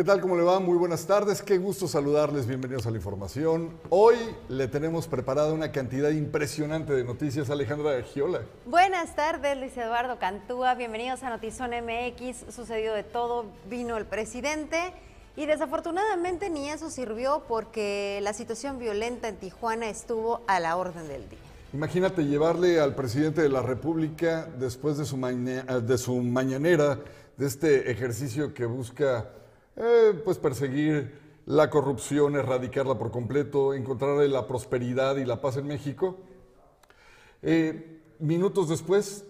¿Qué tal? ¿Cómo le va? Muy buenas tardes. Qué gusto saludarles. Bienvenidos a la información. Hoy le tenemos preparada una cantidad impresionante de noticias. Alejandra Giola. Buenas tardes, Luis Eduardo Cantúa. Bienvenidos a Notizón MX. Sucedió de todo. Vino el presidente. Y desafortunadamente ni eso sirvió porque la situación violenta en Tijuana estuvo a la orden del día. Imagínate llevarle al presidente de la República después de su, de su mañanera, de este ejercicio que busca eh, pues perseguir la corrupción, erradicarla por completo, encontrar la prosperidad y la paz en México. Eh, minutos después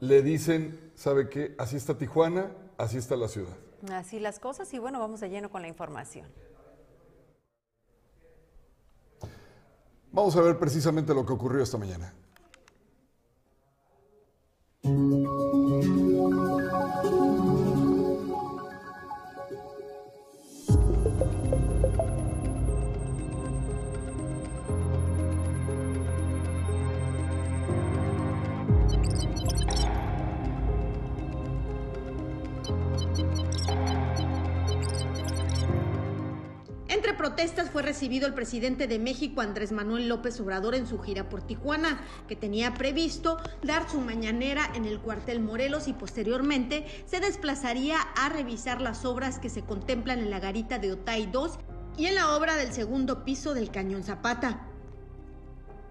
le dicen, ¿sabe qué? Así está Tijuana, así está la ciudad. Así las cosas y bueno, vamos de lleno con la información. Vamos a ver precisamente lo que ocurrió esta mañana. Protestas fue recibido el presidente de México, Andrés Manuel López Obrador, en su gira por Tijuana, que tenía previsto dar su mañanera en el cuartel Morelos y posteriormente se desplazaría a revisar las obras que se contemplan en la garita de Otay 2 y en la obra del segundo piso del Cañón Zapata.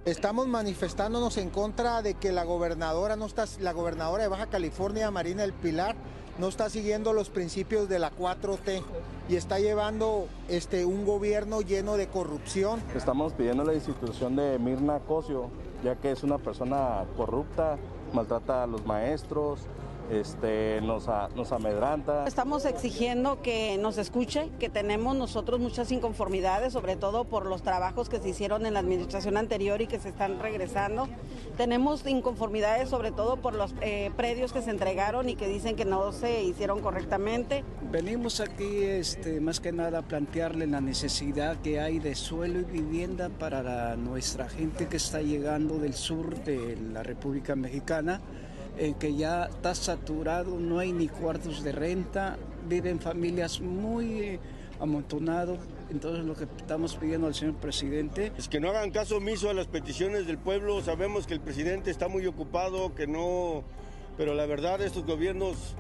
Estamos manifestándonos en contra de que la gobernadora no está, la gobernadora de Baja California, Marina del Pilar, no está siguiendo los principios de la 4T y está llevando este, un gobierno lleno de corrupción. Estamos pidiendo la institución de Mirna Cosio, ya que es una persona corrupta, maltrata a los maestros, este, nos, nos amedranta. Estamos exigiendo que nos escuche, que tenemos nosotros muchas inconformidades, sobre todo por los trabajos que se hicieron en la administración anterior y que se están regresando. Tenemos inconformidades sobre todo por los eh, predios que se entregaron y que dicen que no se hicieron correctamente. Venimos aquí este, más que nada a plantearle la necesidad que hay de suelo y vivienda para nuestra gente que está llegando del sur de la República Mexicana en que ya está saturado, no hay ni cuartos de renta, viven familias muy amontonados. Entonces lo que estamos pidiendo al señor presidente es que no hagan caso omiso a las peticiones del pueblo. Sabemos que el presidente está muy ocupado, que no, pero la verdad estos gobiernos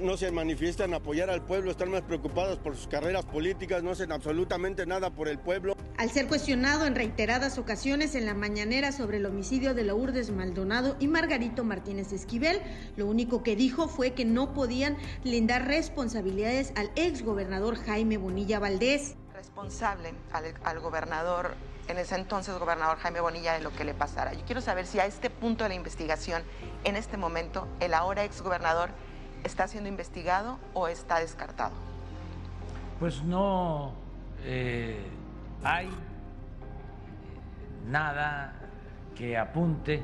no se manifiestan a apoyar al pueblo, están más preocupados por sus carreras políticas, no hacen absolutamente nada por el pueblo. Al ser cuestionado en reiteradas ocasiones en la mañanera sobre el homicidio de Lourdes Maldonado y Margarito Martínez Esquivel, lo único que dijo fue que no podían lindar responsabilidades al ex gobernador Jaime Bonilla Valdés. Responsable al, al gobernador en ese entonces gobernador Jaime Bonilla de lo que le pasara. Yo quiero saber si a este punto de la investigación, en este momento, el ahora ex gobernador está siendo investigado o está descartado? Pues no eh, hay nada que apunte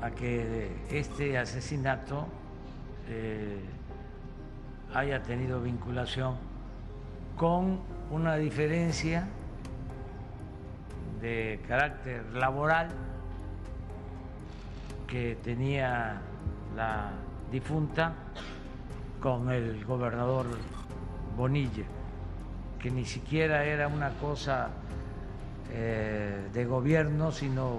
a que este asesinato eh, haya tenido vinculación con una diferencia de carácter laboral que tenía la difunta con el gobernador Bonilla, que ni siquiera era una cosa eh, de gobierno, sino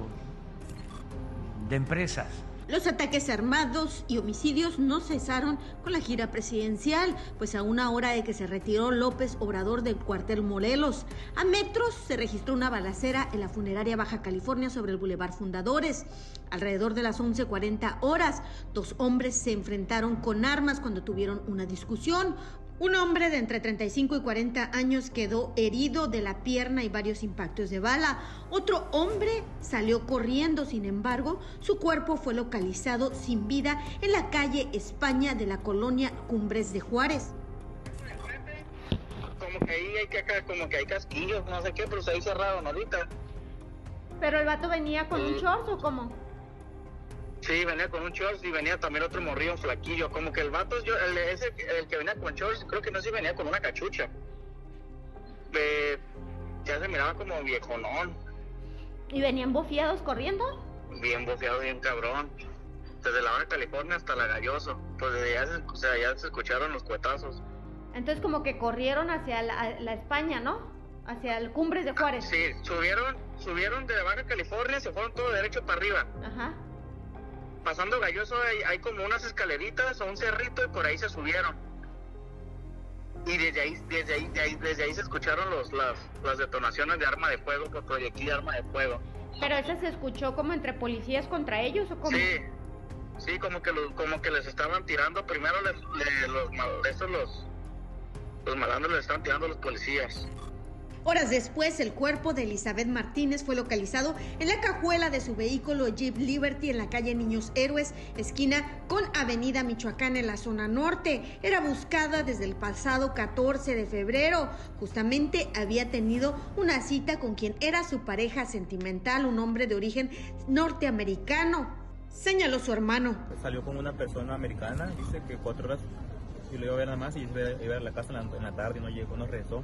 de empresas. Los ataques armados y homicidios no cesaron con la gira presidencial, pues a una hora de que se retiró López Obrador del cuartel Morelos, a metros se registró una balacera en la funeraria Baja California sobre el Boulevard Fundadores. Alrededor de las 11:40 horas, dos hombres se enfrentaron con armas cuando tuvieron una discusión. Un hombre de entre 35 y 40 años quedó herido de la pierna y varios impactos de bala. Otro hombre salió corriendo, sin embargo, su cuerpo fue localizado sin vida en la calle España de la colonia Cumbres de Juárez. Como que ahí hay que como que hay casquillos, no sé qué, pero se ahí cerraron ahorita. ¿Pero el vato venía con un short o cómo? Sí, venía con un shorts y venía también otro morrillo flaquillo. Como que el vato, yo, el, ese, el que venía con shorts, creo que no sé si venía con una cachucha. ya se miraba como viejonón. ¿Y venían bofiados corriendo? Bien bofiados, bien cabrón. Desde la Baja California hasta la Galloso. pues ya se, o sea, ya se escucharon los cuetazos. Entonces como que corrieron hacia la, la España, ¿no? Hacia el Cumbres de Juárez. Sí, subieron, subieron de Baja California, se fueron todo derecho para arriba. Ajá. Pasando Galloso hay, hay como unas escaleritas o un cerrito y por ahí se subieron. Y desde ahí, desde ahí, de ahí- desde ahí se escucharon los, las, las detonaciones de arma de fuego, por proyectil de arma de fuego. Pero eso se escuchó como entre policías contra ellos o como... Sí, sí, como que los, como que les estaban tirando, primero les, los, estos los, los malandros les estaban tirando a los policías. Horas después, el cuerpo de Elizabeth Martínez fue localizado en la cajuela de su vehículo Jeep Liberty en la calle Niños Héroes, esquina con Avenida Michoacán en la zona norte. Era buscada desde el pasado 14 de febrero. Justamente había tenido una cita con quien era su pareja sentimental, un hombre de origen norteamericano. Señaló su hermano. Salió con una persona americana, dice que cuatro horas y lo iba a ver nada más y iba a a la casa en la tarde y no llegó, no regresó.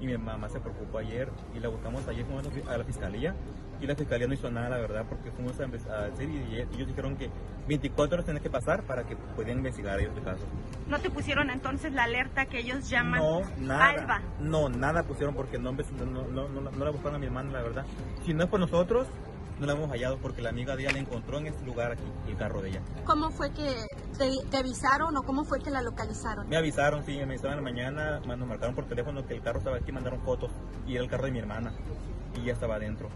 Y mi mamá se preocupó ayer y la buscamos ayer fuimos a la fiscalía y la fiscalía no hizo nada, la verdad, porque fuimos a, a decir y ellos dijeron que 24 horas tienen que pasar para que pudieran investigar ellos el caso. ¿No te pusieron entonces la alerta que ellos llaman No, nada. ALBA? No, nada pusieron porque no, no, no, no, no la buscaron a mi hermana, la verdad. Si no es por nosotros, no la hemos hallado porque la amiga de ella la encontró en este lugar aquí, el carro de ella. ¿Cómo fue que te, te avisaron o cómo fue que la localizaron? Me avisaron, sí, me avisaron en la mañana, nos marcaron por teléfono que el carro estaba aquí, mandaron fotos y era el carro de mi hermana y ya estaba adentro.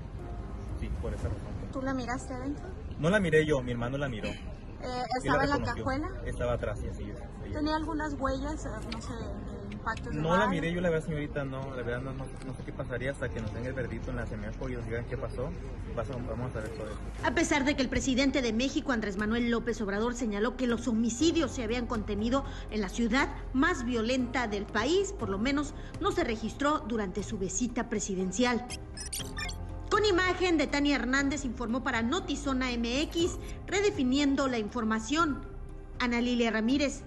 Sí, por esa razón. ¿Tú la miraste adentro? No la miré yo, mi hermano la miró. Eh, ¿Estaba en la cajuela? Estaba atrás, sí, así es. ¿Tenía algunas huellas, eh, no sé, impactos de No la miré yo, la verdad, señorita, no, la verdad no, no, no sé qué pasaría hasta que nos den el verdicto en la SEMEFO y nos digan qué pasó. Vas a- vamos a ver todo eso. A pesar de que el presidente de México, Andrés Manuel López Obrador, señaló que los homicidios se habían contenido en la ciudad más violenta del país, por lo menos no se registró durante su visita presidencial. Con imagen de Tania Hernández informó para Notizona MX, redefiniendo la información. Ana Lilia Ramírez.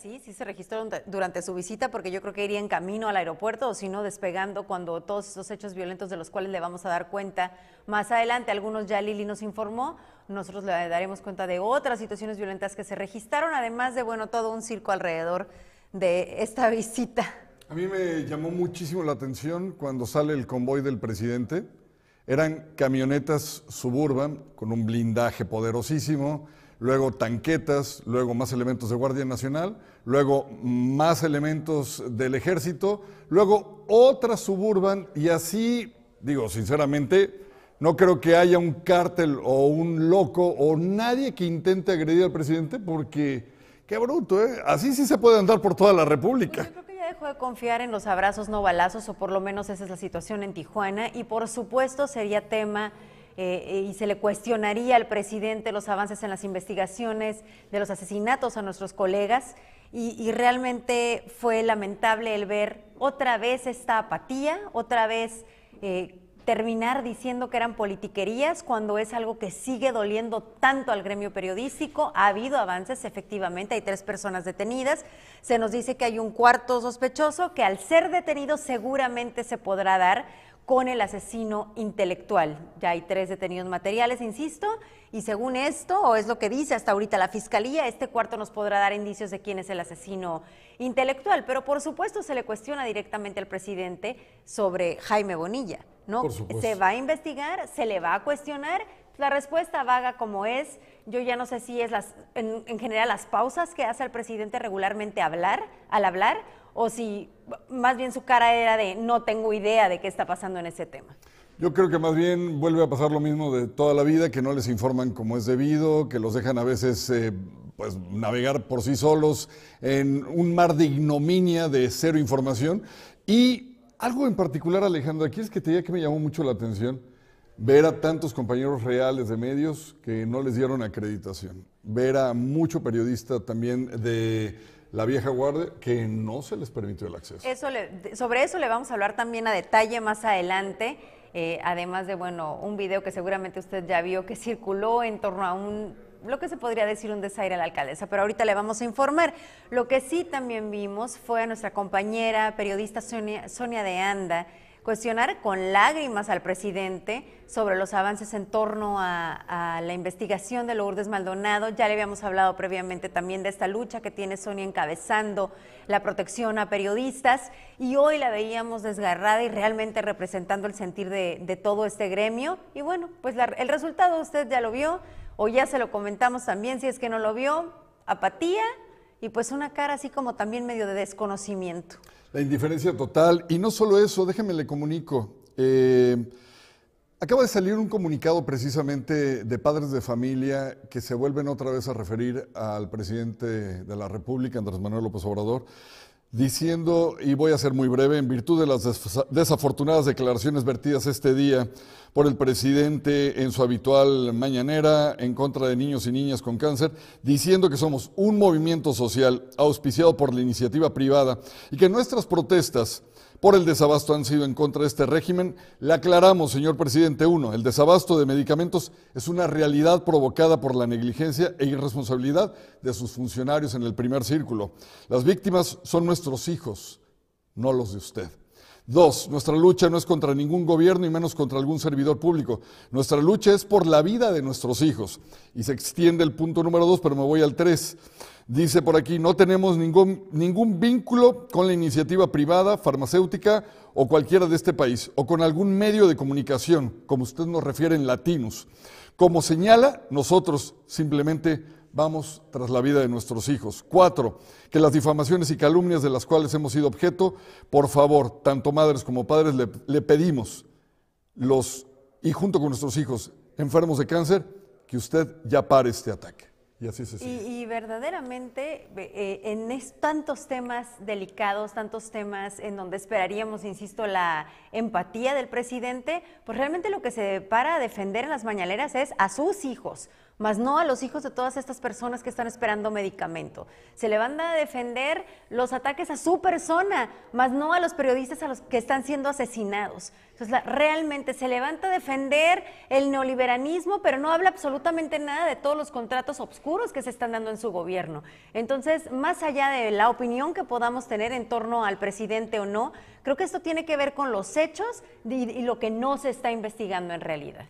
Sí, sí se registraron de- durante su visita porque yo creo que iría en camino al aeropuerto o si no despegando cuando todos esos hechos violentos de los cuales le vamos a dar cuenta más adelante, algunos ya Lili nos informó, nosotros le daremos cuenta de otras situaciones violentas que se registraron, además de, bueno, todo un circo alrededor de esta visita. A mí me llamó muchísimo la atención cuando sale el convoy del presidente. Eran camionetas suburban con un blindaje poderosísimo, luego tanquetas, luego más elementos de Guardia Nacional, luego más elementos del ejército, luego otras suburban y así, digo sinceramente, no creo que haya un cártel o un loco o nadie que intente agredir al presidente porque, qué bruto, ¿eh? Así sí se puede andar por toda la República. Creo que ya dejó de confiar en los abrazos no balazos, o por lo menos esa es la situación en Tijuana, y por supuesto sería tema eh, eh, y se le cuestionaría al presidente los avances en las investigaciones de los asesinatos a nuestros colegas, y, realmente fue lamentable el ver otra vez esta apatía, otra vez... eh, terminar diciendo que eran politiquerías cuando es algo que sigue doliendo tanto al gremio periodístico. Ha habido avances, efectivamente, hay tres personas detenidas. Se nos dice que hay un cuarto sospechoso que al ser detenido seguramente se podrá dar con el asesino intelectual. Ya hay tres detenidos materiales, insisto, y según esto, o es lo que dice hasta ahorita la fiscalía, este cuarto nos podrá dar indicios de quién es el asesino intelectual. Pero por supuesto se le cuestiona directamente al presidente sobre Jaime Bonilla, ¿no? Por supuesto. Se va a investigar, se le va a cuestionar. La respuesta vaga como es, yo ya no sé si es las, en, en general las pausas que hace el presidente regularmente hablar, al hablar, o si más bien su cara era de no tengo idea de qué está pasando en ese tema. Yo creo que más bien vuelve a pasar lo mismo de toda la vida, que no les informan como es debido, que los dejan a veces eh, pues, navegar por sí solos en un mar de ignominia, de cero información. Y algo en particular, Alejandro, aquí es que te diga que me llamó mucho la atención ver a tantos compañeros reales de medios que no les dieron acreditación, ver a mucho periodista también de la vieja guardia que no se les permitió el acceso. Eso le- sobre eso le vamos a hablar también a detalle más adelante, eh, además de, bueno, un video que seguramente usted ya vio que circuló en torno a un lo que se podría decir un desaire a la alcaldesa, pero ahorita le vamos a informar. Lo que sí también vimos fue a nuestra compañera periodista Sonia, Sonia de Anda, cuestionar con lágrimas al presidente sobre los avances en torno a, la investigación de Lourdes Maldonado. Ya le habíamos hablado previamente también de esta lucha que tiene Sonia encabezando la protección a periodistas y hoy la veíamos desgarrada y realmente representando el sentir de, todo este gremio. Y bueno, pues el resultado usted ya lo vio o ya se lo comentamos también si es que no lo vio, apatía y pues una cara así como también medio de desconocimiento. La indiferencia total. Y no solo eso, déjeme le comunico. Eh, acaba de salir un comunicado precisamente de padres de familia que se vuelven otra vez a referir al presidente de la República, Andrés Manuel López Obrador, diciendo, y voy a ser muy breve, en virtud de las desafortunadas declaraciones vertidas este día por el presidente en su habitual mañanera en contra de niños y niñas con cáncer, diciendo que somos un movimiento social auspiciado por la iniciativa privada y que nuestras protestas por el desabasto han sido en contra de este régimen. Le aclaramos, señor presidente, uno, el desabasto de medicamentos es una realidad provocada por la negligencia e irresponsabilidad de sus funcionarios en el primer círculo. Las víctimas son nuestros hijos, no los de usted. Dos, nuestra lucha no es contra ningún gobierno y menos contra algún servidor público. Nuestra lucha es por la vida de nuestros hijos. Y se extiende el punto número dos, pero me voy al tres. Dice por aquí, no tenemos ningún, ningún vínculo con la iniciativa privada, farmacéutica o cualquiera de este país, o con algún medio de comunicación, como usted nos refiere en latinos. Como señala, nosotros simplemente vamos tras la vida de nuestros hijos. Cuatro, que las difamaciones y calumnias de las cuales hemos sido objeto, por favor, tanto madres como padres, le, le pedimos los, y junto con nuestros hijos enfermos de cáncer, que usted ya pare este ataque. Y así se Y, verdaderamente eh, en tantos temas delicados, tantos temas en donde esperaríamos, insisto, la empatía del presidente, pues realmente lo que se para a defender en las mañaleras es a sus hijos, más no a los hijos de todas estas personas que están esperando medicamento. Se le van a defender los ataques a su persona, más no a los periodistas a los que están siendo asesinados. Entonces, realmente se levanta a defender el neoliberalismo, pero no habla absolutamente nada de todos los contratos oscuros que se están dando en su gobierno. Entonces, más allá de la opinión que podamos tener en torno al presidente o no, creo que esto tiene que ver con los hechos y lo que no se está investigando en realidad.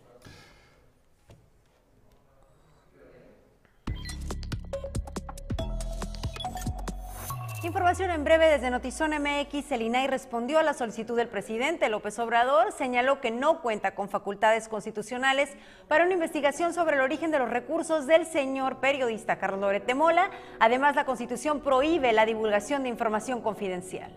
Información en breve desde Notizón MX. El INAI respondió a la solicitud del presidente López Obrador. Señaló que no cuenta con facultades constitucionales para una investigación sobre el origen de los recursos del señor periodista Carlos Lorete Mola. Además, la Constitución prohíbe la divulgación de información confidencial.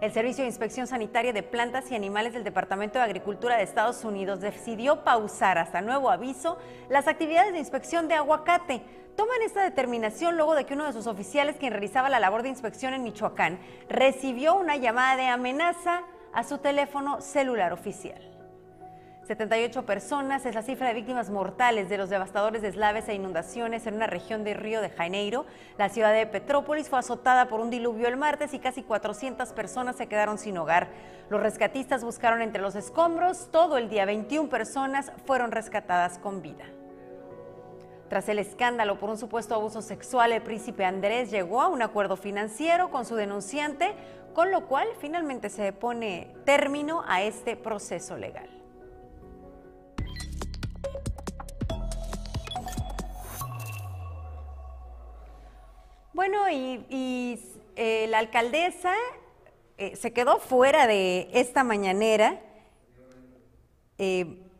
El Servicio de Inspección Sanitaria de Plantas y Animales del Departamento de Agricultura de Estados Unidos decidió pausar hasta nuevo aviso las actividades de inspección de aguacate Toman esta determinación luego de que uno de sus oficiales, quien realizaba la labor de inspección en Michoacán, recibió una llamada de amenaza a su teléfono celular oficial. 78 personas es la cifra de víctimas mortales de los devastadores deslaves e inundaciones en una región de Río de Janeiro. La ciudad de Petrópolis fue azotada por un diluvio el martes y casi 400 personas se quedaron sin hogar. Los rescatistas buscaron entre los escombros. Todo el día 21 personas fueron rescatadas con vida. Tras el escándalo por un supuesto abuso sexual, el príncipe Andrés llegó a un acuerdo financiero con su denunciante, con lo cual finalmente se pone término a este proceso legal. Bueno, y, eh, la alcaldesa eh, se quedó fuera de esta mañanera. Eh,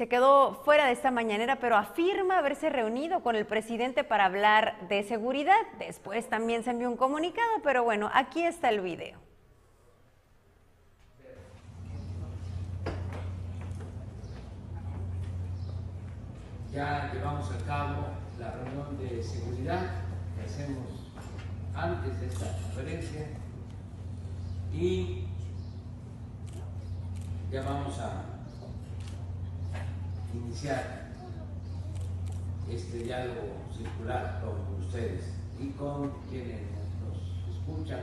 se quedó fuera de esta mañanera, pero afirma haberse reunido con el presidente para hablar de seguridad. Después también se envió un comunicado, pero bueno, aquí está el video. Ya llevamos a cabo la reunión de seguridad que hacemos antes de esta conferencia y ya vamos a iniciar este diálogo circular con ustedes y con quienes nos escuchan,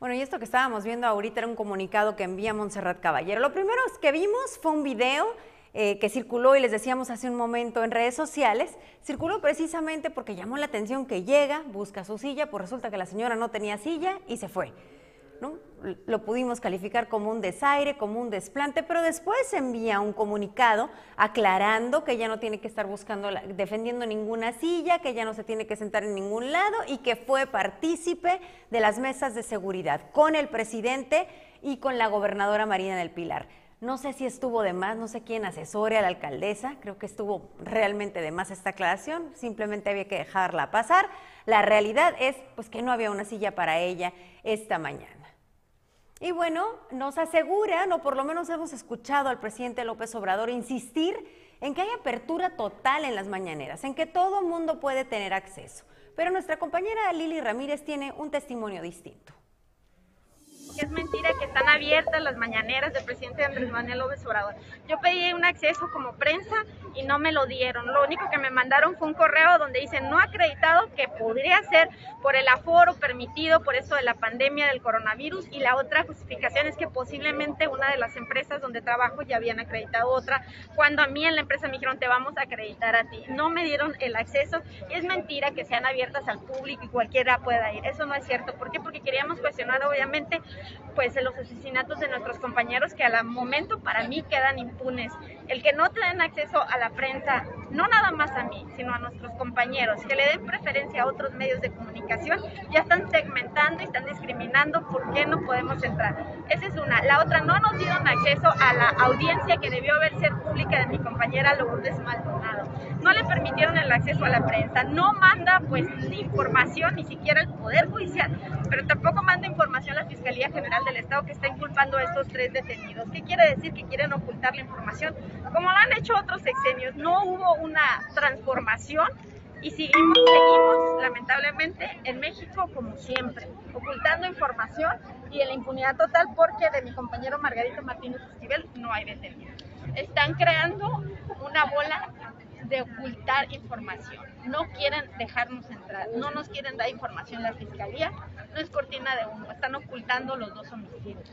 Bueno, y esto que estábamos viendo ahorita era un comunicado que envía Montserrat Caballero. Lo primero que vimos fue un video eh, que circuló y les decíamos hace un momento en redes sociales, circuló precisamente porque llamó la atención que llega, busca su silla, pues resulta que la señora no tenía silla y se fue. ¿no? Lo pudimos calificar como un desaire, como un desplante, pero después envía un comunicado aclarando que ya no tiene que estar buscando, defendiendo ninguna silla, que ya no se tiene que sentar en ningún lado y que fue partícipe de las mesas de seguridad con el presidente y con la gobernadora Marina del Pilar. No sé si estuvo de más, no sé quién asesore a la alcaldesa, creo que estuvo realmente de más esta aclaración, simplemente había que dejarla pasar. La realidad es pues que no había una silla para ella esta mañana. Y bueno, nos aseguran, o por lo menos hemos escuchado al presidente López Obrador insistir en que hay apertura total en las mañaneras, en que todo mundo puede tener acceso. Pero nuestra compañera Lili Ramírez tiene un testimonio distinto es mentira que están abiertas las mañaneras del presidente Andrés Manuel López Obrador. Yo pedí un acceso como prensa y no me lo dieron. Lo único que me mandaron fue un correo donde dice no acreditado que podría ser por el aforo permitido por esto de la pandemia del coronavirus y la otra justificación es que posiblemente una de las empresas donde trabajo ya habían acreditado otra, cuando a mí en la empresa me dijeron te vamos a acreditar a ti. No me dieron el acceso y es mentira que sean abiertas al público y cualquiera pueda ir. Eso no es cierto. ¿Por qué? Porque queríamos cuestionar obviamente pues los asesinatos de nuestros compañeros que al momento para mí quedan impunes. El que no te den acceso a la prensa, no nada más a mí, sino a nuestros compañeros, que le den preferencia a otros medios de comunicación, ya están segmentando y están discriminando por qué no podemos entrar. Esa es una. La otra, no nos dieron acceso a la audiencia que debió haber sido pública de mi compañera Lourdes Maldonado. No le permitieron el acceso a la prensa, no manda pues ni información, ni siquiera el Poder Judicial, pero tampoco manda información a la Fiscalía General del Estado que está inculpando a estos tres detenidos. ¿Qué quiere decir? Que quieren ocultar la información, como lo han hecho otros sexenios. No hubo una transformación y seguimos, seguimos lamentablemente en México como siempre, ocultando información y en la impunidad total porque de mi compañero Margarito Martínez Esquivel no hay detenidos. Están creando una bola de ocultar información. No quieren dejarnos entrar, no nos quieren dar información la fiscalía, no es cortina de humo, están ocultando los dos homicidios.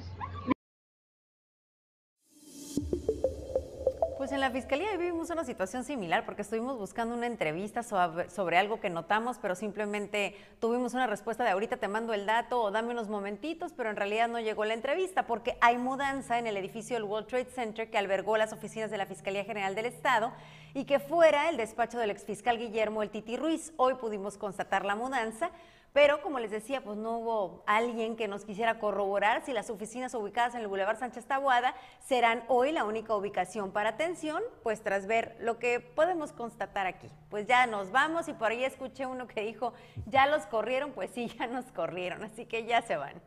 Pues en la fiscalía vivimos una situación similar porque estuvimos buscando una entrevista sobre, algo que notamos, pero simplemente tuvimos una respuesta de ahorita te mando el dato o dame unos momentitos, pero en realidad no llegó la entrevista porque hay mudanza en el edificio del World Trade Center que albergó las oficinas de la Fiscalía General del Estado y que fuera el despacho del exfiscal Guillermo El Titi Ruiz. Hoy pudimos constatar la mudanza. Pero como les decía, pues no hubo alguien que nos quisiera corroborar si las oficinas ubicadas en el Boulevard Sánchez Tabuada serán hoy la única ubicación para atención, pues tras ver lo que podemos constatar aquí. Pues ya nos vamos y por ahí escuché uno que dijo, ya los corrieron, pues sí, ya nos corrieron, así que ya se van.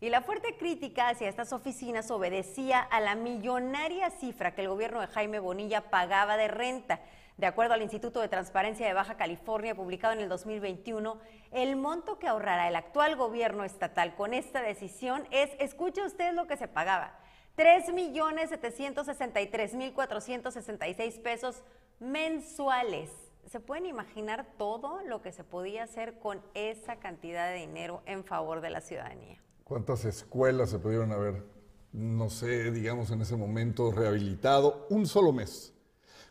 Y la fuerte crítica hacia estas oficinas obedecía a la millonaria cifra que el gobierno de Jaime Bonilla pagaba de renta. De acuerdo al Instituto de Transparencia de Baja California, publicado en el 2021, el monto que ahorrará el actual gobierno estatal con esta decisión es, escuche usted lo que se pagaba, 3.763.466 pesos mensuales. ¿Se pueden imaginar todo lo que se podía hacer con esa cantidad de dinero en favor de la ciudadanía? ¿Cuántas escuelas se pudieron haber, no sé, digamos en ese momento, rehabilitado un solo mes?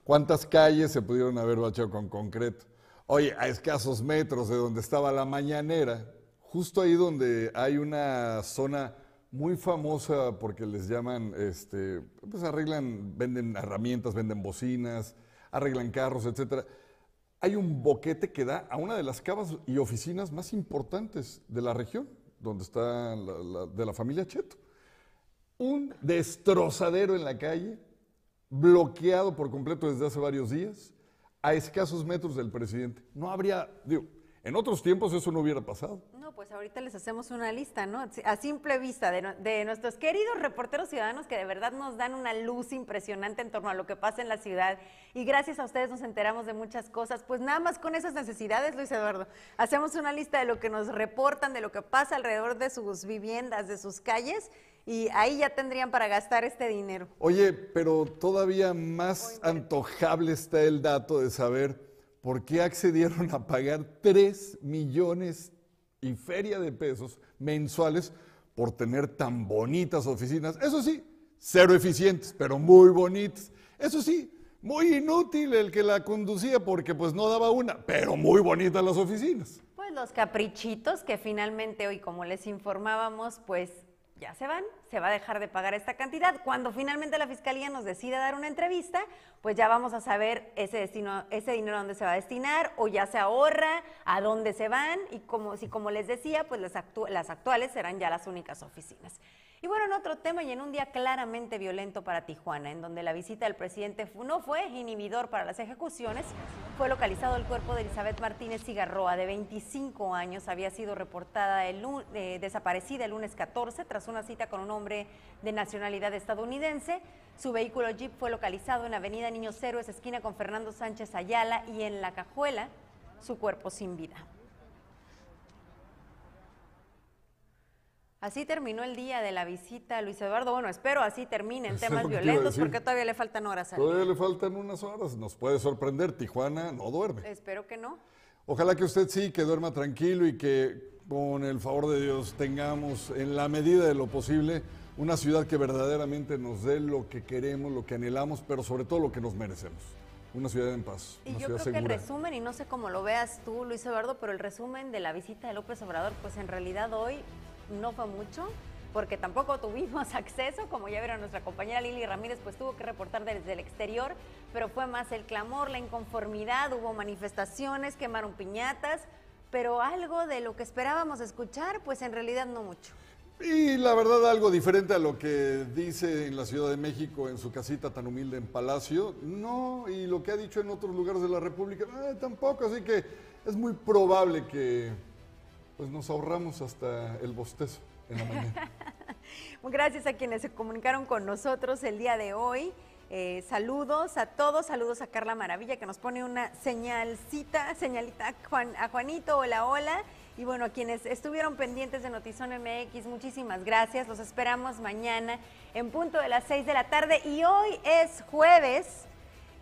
¿Cuántas calles se pudieron haber bachado con concreto? Oye, a escasos metros de donde estaba la mañanera, justo ahí donde hay una zona muy famosa porque les llaman, este, pues arreglan, venden herramientas, venden bocinas, arreglan carros, etcétera. Hay un boquete que da a una de las cavas y oficinas más importantes de la región, donde está de la familia Cheto. Un destrozadero en la calle, bloqueado por completo desde hace varios días, a escasos metros del presidente. No habría, digo, en otros tiempos eso no hubiera pasado. No, pues ahorita les hacemos una lista, ¿no? A simple vista de, nuestros queridos reporteros ciudadanos que de verdad nos dan una luz impresionante en torno a lo que pasa en la ciudad. Y gracias a ustedes nos enteramos de muchas cosas. Pues nada más con esas necesidades, Luis Eduardo, hacemos una lista de lo que nos reportan, de lo que pasa alrededor de sus viviendas, de sus calles y ahí ya tendrían para gastar este dinero. Oye, pero todavía más antojable está el dato de saber por qué accedieron a pagar 3 millones y feria de pesos mensuales por tener tan bonitas oficinas. Eso sí, cero eficientes, pero muy bonitas. Eso sí, muy inútil el que la conducía porque pues no daba una, pero muy bonitas las oficinas. Pues los caprichitos que finalmente hoy, como les informábamos, pues ya se van, se va a dejar de pagar esta cantidad. Cuando finalmente la fiscalía nos decida dar una entrevista, pues ya vamos a saber ese ese dinero a dónde se va a destinar o ya se ahorra, a dónde se van y como si como les decía, pues las, las actuales serán ya las únicas oficinas. Y bueno, en otro tema y en un día claramente violento para Tijuana, en donde la visita del presidente no fue inhibidor para las ejecuciones, fue localizado el cuerpo de Elizabeth Martínez Cigarroa, de 25 años, había sido reportada el, eh, desaparecida el lunes 14 tras una cita con un hombre de nacionalidad estadounidense. Su vehículo Jeep fue localizado en Avenida Niños Héroes, esquina con Fernando Sánchez Ayala, y en La Cajuela, su cuerpo sin vida. Así terminó el día de la visita, Luis Eduardo. Bueno, espero así termine en temas violentos, porque todavía le faltan horas. todavía le faltan unas horas. Nos puede sorprender. Tijuana no duerme. Espero que no. Ojalá que usted sí, que duerma tranquilo y que con el favor de Dios tengamos, en la medida de lo posible, una ciudad que verdaderamente nos dé lo que queremos, lo que anhelamos, pero sobre todo lo que nos merecemos. Una ciudad en paz. Y yo creo que el resumen, y no sé cómo lo veas tú, Luis Eduardo, pero el resumen de la visita de López Obrador, pues en realidad hoy no fue mucho, porque tampoco tuvimos acceso, como ya vieron nuestra compañera Lili Ramírez, pues tuvo que reportar desde el exterior, pero fue más el clamor, la inconformidad, hubo manifestaciones, quemaron piñatas, pero algo de lo que esperábamos escuchar, pues en realidad no mucho. Y la verdad algo diferente a lo que dice en la Ciudad de México en su casita tan humilde en Palacio, no, y lo que ha dicho en otros lugares de la República, eh, tampoco, así que es muy probable que pues nos ahorramos hasta el bostezo en la mañana. Gracias a quienes se comunicaron con nosotros el día de hoy. Eh, saludos a todos, saludos a Carla Maravilla que nos pone una señalcita, señalita a, Juan, a Juanito, hola, hola. Y bueno, a quienes estuvieron pendientes de Notizón MX, muchísimas gracias. Los esperamos mañana en punto de las 6 de la tarde. Y hoy es jueves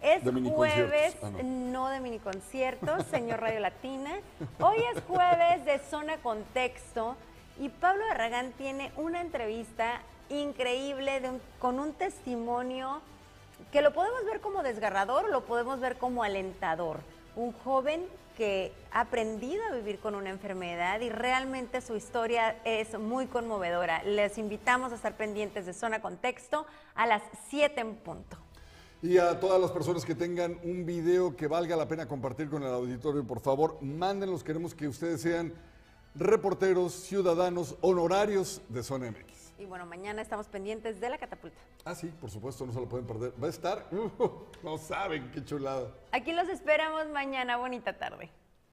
es jueves, ah, no. de mini conciertos, señor Radio Latina. Hoy es jueves de Zona Contexto y Pablo Arragán tiene una entrevista increíble con un testimonio que lo podemos ver como desgarrador, lo podemos ver como alentador. Un joven que ha aprendido a vivir con una enfermedad y realmente su historia es muy conmovedora. Les invitamos a estar pendientes de Zona Contexto a las 7 en punto. Y a todas las personas que tengan un video que valga la pena compartir con el auditorio, por favor, mándenlos. Queremos que ustedes sean reporteros, ciudadanos, honorarios de Zona MX. Y bueno, mañana estamos pendientes de la catapulta. Ah, sí, por supuesto, no se lo pueden perder. Va a estar, no saben qué chulada. Aquí los esperamos mañana. Bonita tarde.